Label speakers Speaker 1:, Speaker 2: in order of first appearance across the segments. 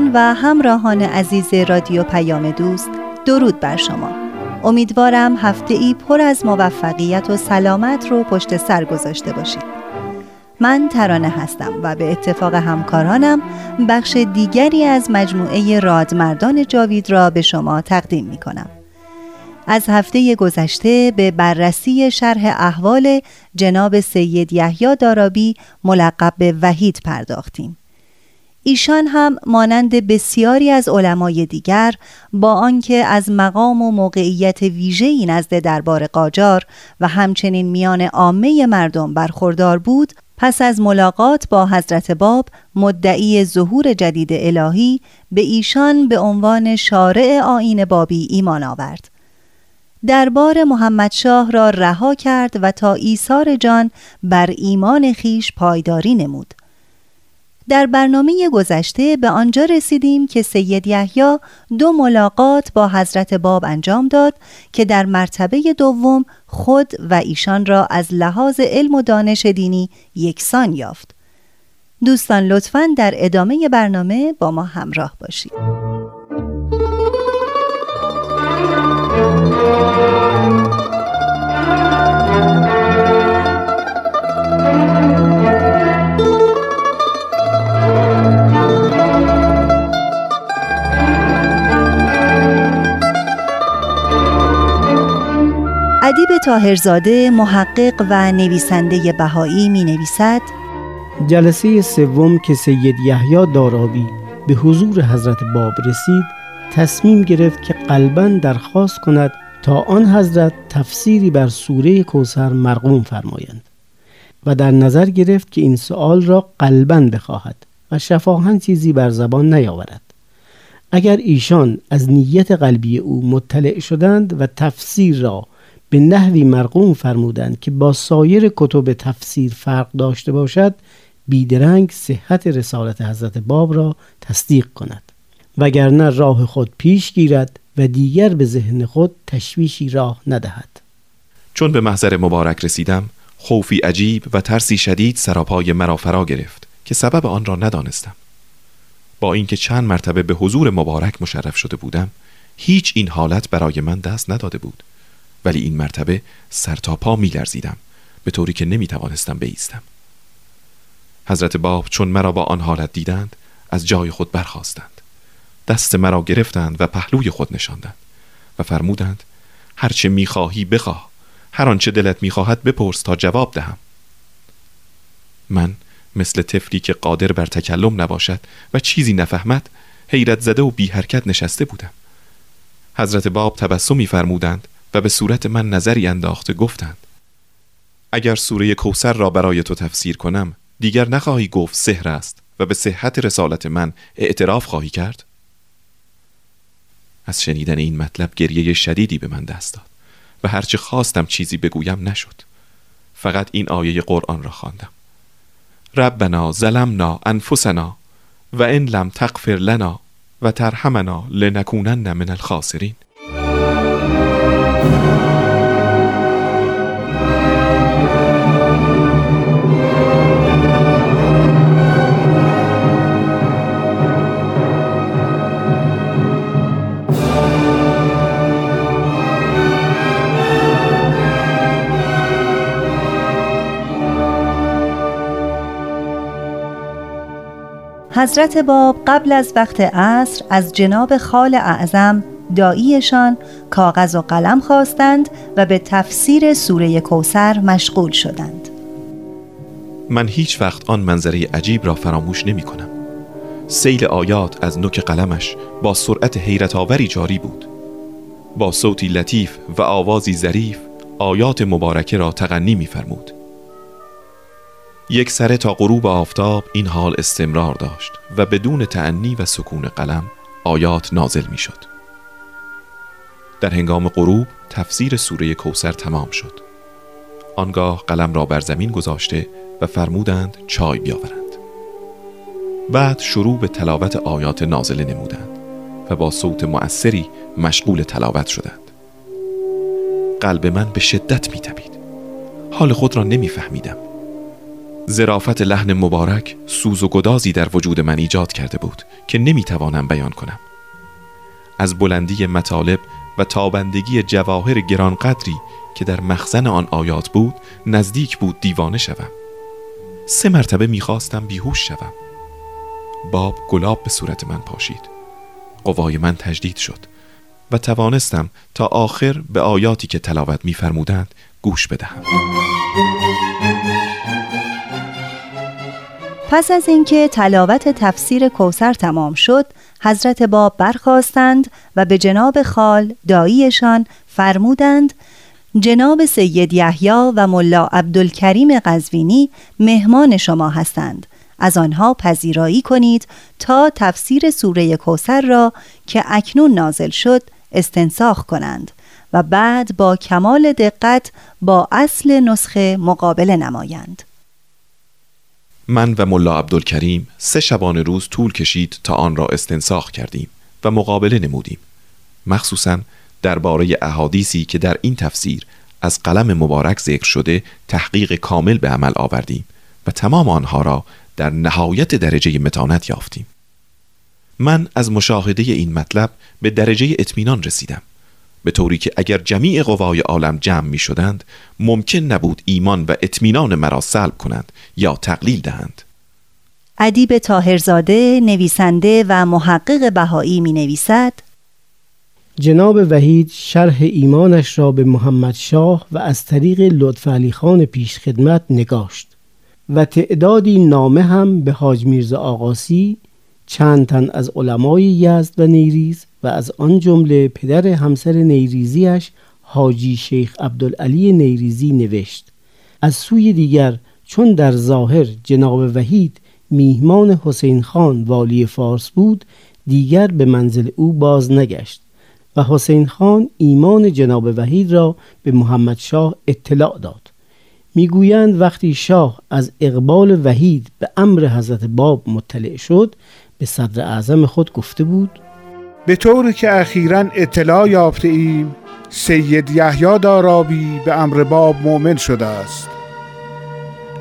Speaker 1: دوستان و همراهان عزیز رادیو پیام دوست درود بر شما امیدوارم هفته ای پر از موفقیت و سلامت رو پشت سر گذاشته باشید من ترانه هستم و به اتفاق همکارانم بخش دیگری از مجموعه رادمردان جاوید را به شما تقدیم می کنم. از هفته گذشته به بررسی شرح احوال جناب سید یحیی دارابی ملقب به وحید پرداختیم. ایشان هم مانند بسیاری از علمای دیگر با آنکه از مقام و موقعیت ویژه‌ای نزد دربار قاجار و همچنین میان عامه مردم برخوردار بود پس از ملاقات با حضرت باب مدعی ظهور جدید الهی به ایشان به عنوان شارع آین بابی ایمان آورد. دربار محمد شاه را رها کرد و تا ایثار جان بر ایمان خیش پایداری نمود. در برنامه گذشته به آنجا رسیدیم که سید یحیی دو ملاقات با حضرت باب انجام داد که در مرتبه دوم خود و ایشان را از لحاظ علم و دانش دینی یکسان یافت. دوستان لطفاً در ادامه برنامه با ما همراه باشید. تاهرزاده محقق و نویسنده بهایی می نویسد
Speaker 2: جلسه سوم که سید یحیی دارابی به حضور حضرت باب رسید تصمیم گرفت که قلبا درخواست کند تا آن حضرت تفسیری بر سوره کوسر مرقوم فرمایند و در نظر گرفت که این سؤال را قلبا بخواهد و شفاهن چیزی بر زبان نیاورد. اگر ایشان از نیت قلبی او مطلع شدند و تفسیر را به نحوی مرقوم فرمودند که با سایر کتب تفسیر فرق داشته باشد بیدرنگ صحت رسالت حضرت باب را تصدیق کند. وگرنه راه خود پیش گیرد و دیگر به ذهن خود تشویشی راه ندهد.
Speaker 3: چون به محضر مبارک رسیدم خوفی عجیب و ترسی شدید سراپای مرا فرا گرفت که سبب آن را ندانستم. با اینکه چند مرتبه به حضور مبارک مشرف شده بودم هیچ این حالت برای من دست نداده بود. ولی این مرتبه سر تا پا می لرزیدم به طوری که نمی توانستم بیستم. حضرت باب چون مرا با آن حالت دیدند از جای خود برخواستند دست مرا گرفتند و پهلوی خود نشاندند و فرمودند هرچه می‌خواهی بخواه هر آنچه دلت می‌خواهد بپرس تا جواب دهم. من مثل طفلی که قادر بر تکلم نباشد و چیزی نفهمد حیرت زده و بی حرکت نشسته بودم. حضرت باب تبسمی فرمودند و به صورت من نظری انداخته گفتند اگر سوره کوسر را برای تو تفسیر کنم دیگر نخواهی گفت سحر است و به صحت رسالت من اعتراف خواهی کرد؟ از شنیدن این مطلب گریه شدیدی به من دست داد و هرچه خواستم چیزی بگویم نشد. فقط این آیه قرآن را خواندم. ربنا ظلمنا انفسنا و ان لم تغفر لنا و ترحمنا لنکونن من الخاسرین.
Speaker 1: حضرت باب قبل از وقت عصر از جناب خال اعظم داییشان کاغذ و قلم خواستند و به تفسیر سوره کوسر مشغول شدند
Speaker 3: من هیچ وقت آن منظره عجیب را فراموش نمی کنم سیل آیات از نوک قلمش با سرعت حیرت آوری جاری بود با صوتی لطیف و آوازی ظریف آیات مبارکه را تغنی می‌فرمود. یک سره تا غروب آفتاب این حال استمرار داشت و بدون تعنی و سکون قلم آیات نازل می شد. در هنگام غروب تفسیر سوره کوسر تمام شد. آنگاه قلم را بر زمین گذاشته و فرمودند چای بیاورند. بعد شروع به تلاوت آیات نازله نمودند و با صوت مؤثری مشغول تلاوت شدند. قلب من به شدت میتبید حال خود را نمیفهمیدم زرافت لحن مبارک سوز و گدازی در وجود من ایجاد کرده بود که نمی‌توانم بیان کنم از بلندی مطالب و تابندگی جواهر گرانقدری که در مخزن آن آیات بود نزدیک بود دیوانه شوم. سه مرتبه می‌خواستم بیهوش شوم. باب گلاب به صورت من پاشید. قوای من تجدید شد و توانستم تا آخر به آیاتی که تلاوت می‌فرمودند گوش بدهم.
Speaker 1: پس از اینکه تلاوت تفسیر کوسر تمام شد حضرت باب برخواستند و به جناب خال داییشان فرمودند جناب سید یحیی و ملا عبدالکریم قزوینی مهمان شما هستند. از آنها پذیرایی کنید تا تفسیر سوره کوسر را که اکنون نازل شد استنساخ کنند و بعد با کمال دقت با اصل نسخه مقابله نمایند.
Speaker 3: من و ملا عبدالکریم سه شبانه روز طول کشید تا آن را استنساخ کردیم و مقابله نمودیم. مخصوصا درباره احادیثی که در این تفسیر از قلم مبارک ذکر شده تحقیق کامل به عمل آوردیم و تمام آنها را در نهایت درجه متانت یافتیم. من از مشاهده این مطلب به درجه اطمینان رسیدم. به طوری که اگر جمیع قوای عالم جمع می شدند ممکن نبود ایمان و اطمینان مرا سلب کنند یا تقلیل دهند.
Speaker 1: ادیب تاهرزاده نویسنده و محقق بهایی می نویسد
Speaker 2: جناب وحید شرح ایمانش را به محمد شاه و از طریق لطف علی خان پیش خدمت نگاشت و تعدادی نامه هم به حاج میرزا آقاسی چند تن از علمای یزد و نیریز و از آن جمله پدر همسر نیریزیش حاجی شیخ عبدالعلی نیریزی نوشت. از سوی دیگر چون در ظاهر جناب وحید میهمان حسین خان والی فارس بود دیگر به منزل او باز نگشت و حسین خان ایمان جناب وحید را به محمد شاه اطلاع داد. می‌گویند وقتی شاه از اقبال وحید به امر حضرت باب مطلع شد به صدر اعظم خود گفته بود
Speaker 4: به طوری که اخیرا اطلاع یافته ایم سید یحیی دارابی به امر باب مؤمن شده است.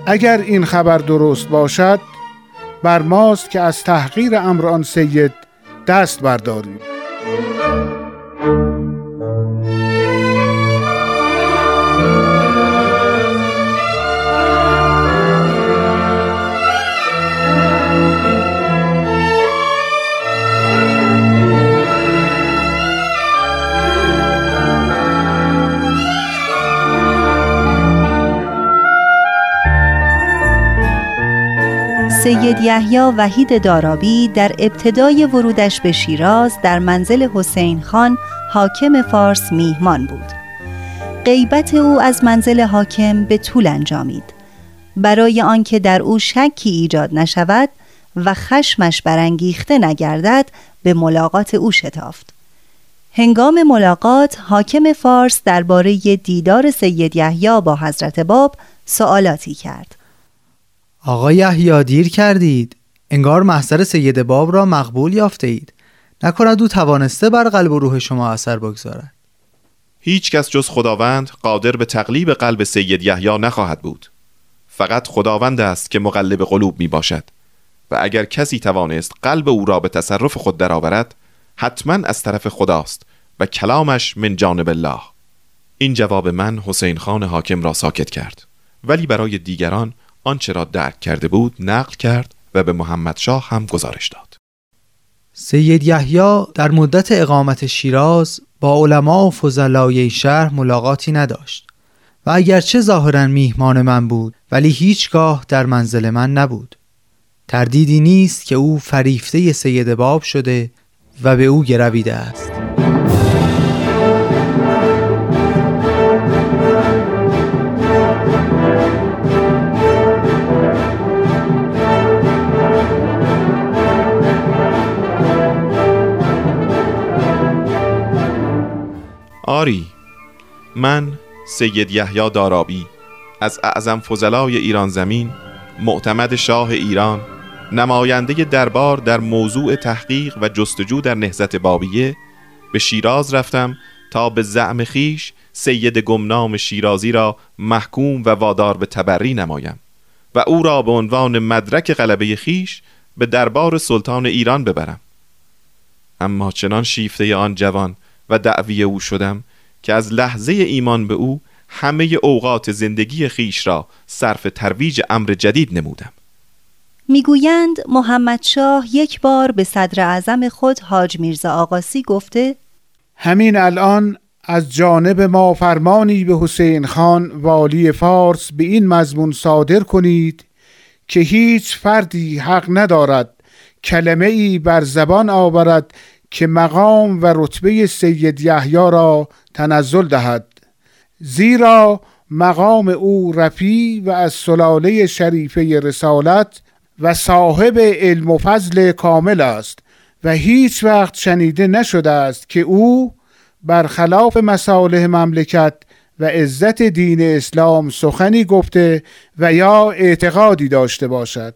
Speaker 4: اگر این خبر درست باشد بر ماست که از تحقیر امر آن سید دست برداریم.
Speaker 1: سید یحیی وحید دارابی در ابتدای ورودش به شیراز در منزل حسین خان حاکم فارس میهمان بود. غیبت او از منزل حاکم به طول انجامید. برای آنکه در او شکی ایجاد نشود و خشمش برانگیخته نگردد به ملاقات او شتافت. هنگام ملاقات حاکم فارس درباره دیدار سید یحیی با حضرت باب سوالاتی کرد.
Speaker 5: آقا یحیی دیر کردید. انگار محضر سید باب را مقبول یافته اید نکند او توانسته بر قلب و روح شما اثر بگذارد.
Speaker 3: هیچ کس جز خداوند قادر به تقلیب قلب سید یحیی نخواهد بود. فقط خداوند است که مقلب قلوب می باشد. و اگر کسی توانست قلب او را به تصرف خود درآورد حتما از طرف خداست و کلامش من جانب الله. این جواب من حسین خان حاکم را ساکت کرد. ولی برای دیگران آنچه را درک کرده بود نقل کرد و به محمد شاه هم گزارش داد.
Speaker 5: سید یحیی در مدت اقامت شیراز با علما و فضلای شهر ملاقاتی نداشت و اگرچه ظاهرا میهمان من بود ولی هیچگاه در منزل من نبود. تردیدی نیست که او فریفته سید باب شده و به او گرویده است.
Speaker 3: من سید یحیی دارابی از اعظم فضلای ایران زمین معتمد شاه ایران نماینده دربار در موضوع تحقیق و جستجو در نهزت بابیه به شیراز رفتم تا به زعم خیش سید گمنام شیرازی را محکوم و وادار به تبری نمایم و او را به عنوان مدرک غلبه خیش به دربار سلطان ایران ببرم. اما چنان شیفته آن جوان و دعوی او شدم که از لحظه ایمان به او همه اوقات زندگی خیش را صرف ترویج امر جدید نمودم.
Speaker 1: می‌گویند محمد شاه یک بار به صدر اعظم خود حاج میرزا آقاسی گفته
Speaker 4: همین الان از جانب ما فرمانی به حسین خان والی فارس به این مضمون صادر کنید که هیچ فردی حق ندارد کلمه ای بر زبان آورد که مقام و رتبه سید یحیی را تنزل دهد. زیرا مقام او رفی و از سلاله شریفه رسالت و صاحب علم و فضل کامل است و هیچ وقت شنیده نشده است که او برخلاف مصالح مملکت و عزت دین اسلام سخنی گفته و یا اعتقادی داشته باشد.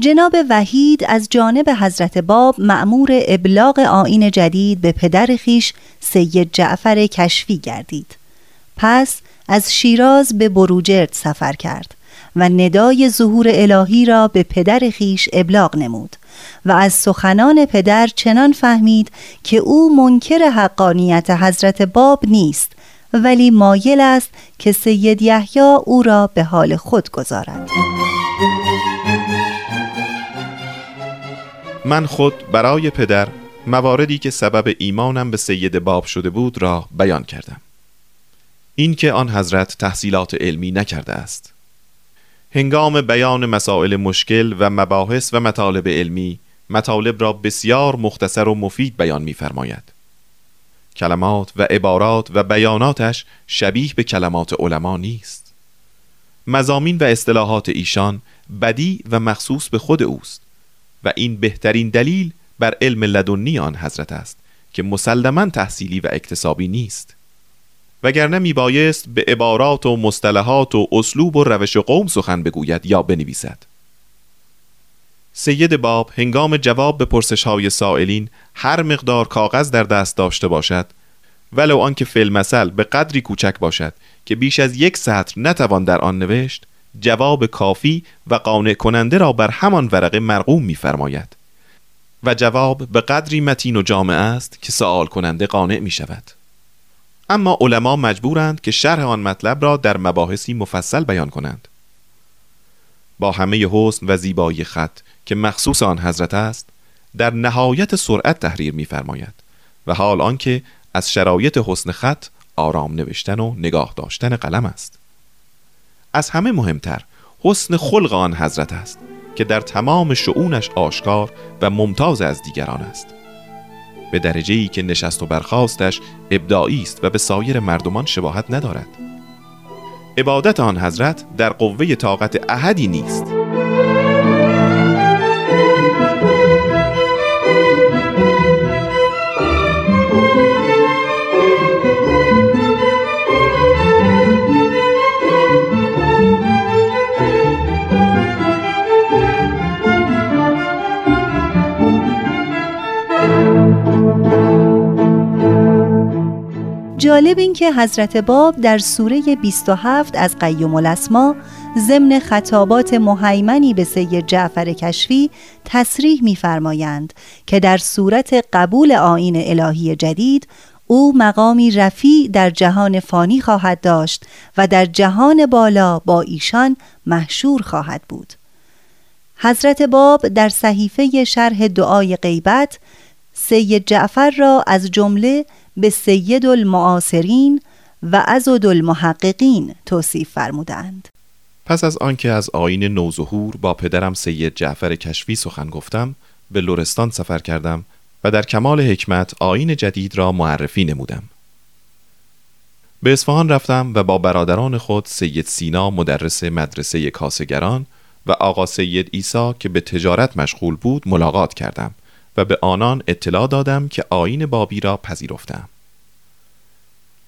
Speaker 1: جناب وحید از جانب حضرت باب معمور ابلاغ آین جدید به پدر خیش سید جعفر کشفی گردید. پس از شیراز به بروجرد سفر کرد و ندای ظهور الهی را به پدر خیش ابلاغ نمود و از سخنان پدر چنان فهمید که او منکر حقانیت حضرت باب نیست ولی مایل است که سید یحیی او را به حال خود گذارد.
Speaker 3: من خود برای پدر مواردی که سبب ایمانم به سید باب شده بود را بیان کردم. اینکه آن حضرت تحصیلات علمی نکرده است. هنگام بیان مسائل مشکل و مباحث و مطالب علمی مطالب را بسیار مختصر و مفید بیان می‌فرماید. کلمات و عبارات و بیاناتش شبیه به کلمات علما نیست. مزامین و اصطلاحات ایشان بدی و مخصوص به خود اوست. و این بهترین دلیل بر علم لدنی آن حضرت است که مسلما تحصیلی و اکتسابی نیست. وگرنه میبایست به عبارات و مصطلحات و اسلوب و روش قوم سخن بگوید یا بنویسد. سید باب هنگام جواب به پرسش های سائلین هر مقدار کاغذ در دست داشته باشد ولو آنکه فیلم مثل به قدری کوچک باشد که بیش از یک سطر نتوان در آن نوشت جواب کافی و قانع کننده را بر همان ورقه مرقوم می‌فرماید و جواب به قدری متین و جامع است که سوال کننده قانع می شود اما علما مجبورند که شرح آن مطلب را در مباحثی مفصل بیان کنند. با همه حسن و زیبایی خط که مخصوص آن حضرت است در نهایت سرعت تحریر می‌فرماید و حال آنکه از شرایط حسن خط آرام نوشتن و نگاه داشتن قلم است. از همه مهمتر حسن خلق آن حضرت است که در تمام شعونش آشکار و ممتاز از دیگران است. به درجه ای که نشست و برخواستش ابداعی است و به سایر مردمان شباهت ندارد. عبادت آن حضرت در قوه طاقت احدی نیست.
Speaker 1: جالب این که حضرت باب در سوره 27 از قیوم الاسما ضمن خطابات مهیمنی به سید جعفر کشفی تصریح می‌فرمایند که در صورت قبول آین الهی جدید او مقامی رفیع در جهان فانی خواهد داشت و در جهان بالا با ایشان محشور خواهد بود. حضرت باب در صحیفه شرح دعای غیبت سید جعفر را از جمله به سید المعاصرین و ازد المحققین توصیف فرمودند.
Speaker 3: پس از آنکه از آین نوظهور با پدرم سید جعفر کشفی سخن گفتم به لورستان سفر کردم و در کمال حکمت آین جدید را معرفی نمودم. به اصفهان رفتم و با برادران خود سید سینا مدرس مدرسه کاسگران و آقا سید ایسا که به تجارت مشغول بود ملاقات کردم. و به آنان اطلاع دادم که آین بابی را پذیرفتم.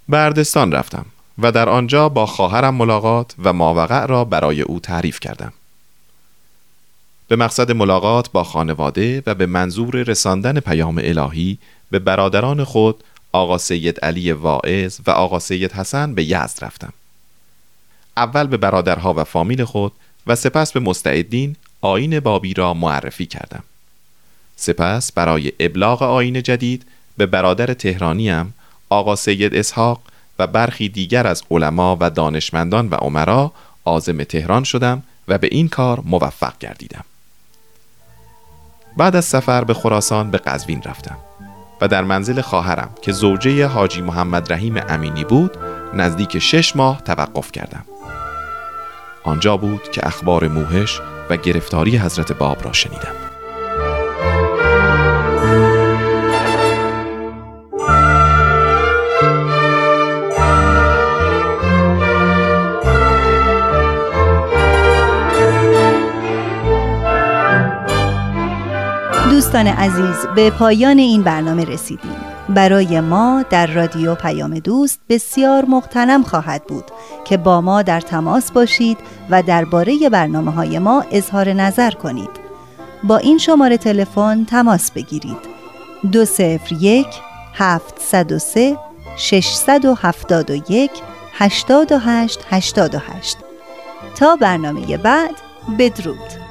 Speaker 3: بردستان رفتم و در آنجا با خواهرم ملاقات و ماوقع را برای او تعریف کردم. به مقصد ملاقات با خانواده و به منظور رساندن پیام الهی به برادران خود آقا سید علی واعظ و آقا سید حسن به یزد رفتم. اول به برادرها و فامیل خود و سپس به مستعدین آین بابی را معرفی کردم. سپس برای ابلاغ آین جدید به برادر تهرانیم آقا سید اسحاق و برخی دیگر از علما و دانشمندان و عمرا عازم تهران شدم و به این کار موفق گردیدم. بعد از سفر به خراسان به قزوین رفتم و در منزل خواهرم که زوجه حاجی محمد رحیم امینی بود نزدیک شش ماه توقف کردم. آنجا بود که اخبار موهش و گرفتاری حضرت باب را شنیدم.
Speaker 1: دوستان عزیز به پایان این برنامه رسیدیم. برای ما در رادیو پیام دوست بسیار مختنم خواهد بود که با ما در تماس باشید و درباره برنامه های ما اظهار نظر کنید. با این شماره تلفن تماس بگیرید. دو سفر یک هفت صد و سه ششصد و هفتاد و یک هشتاد و هشت هشتاد و هشت. تا برنامه بعد بدرود.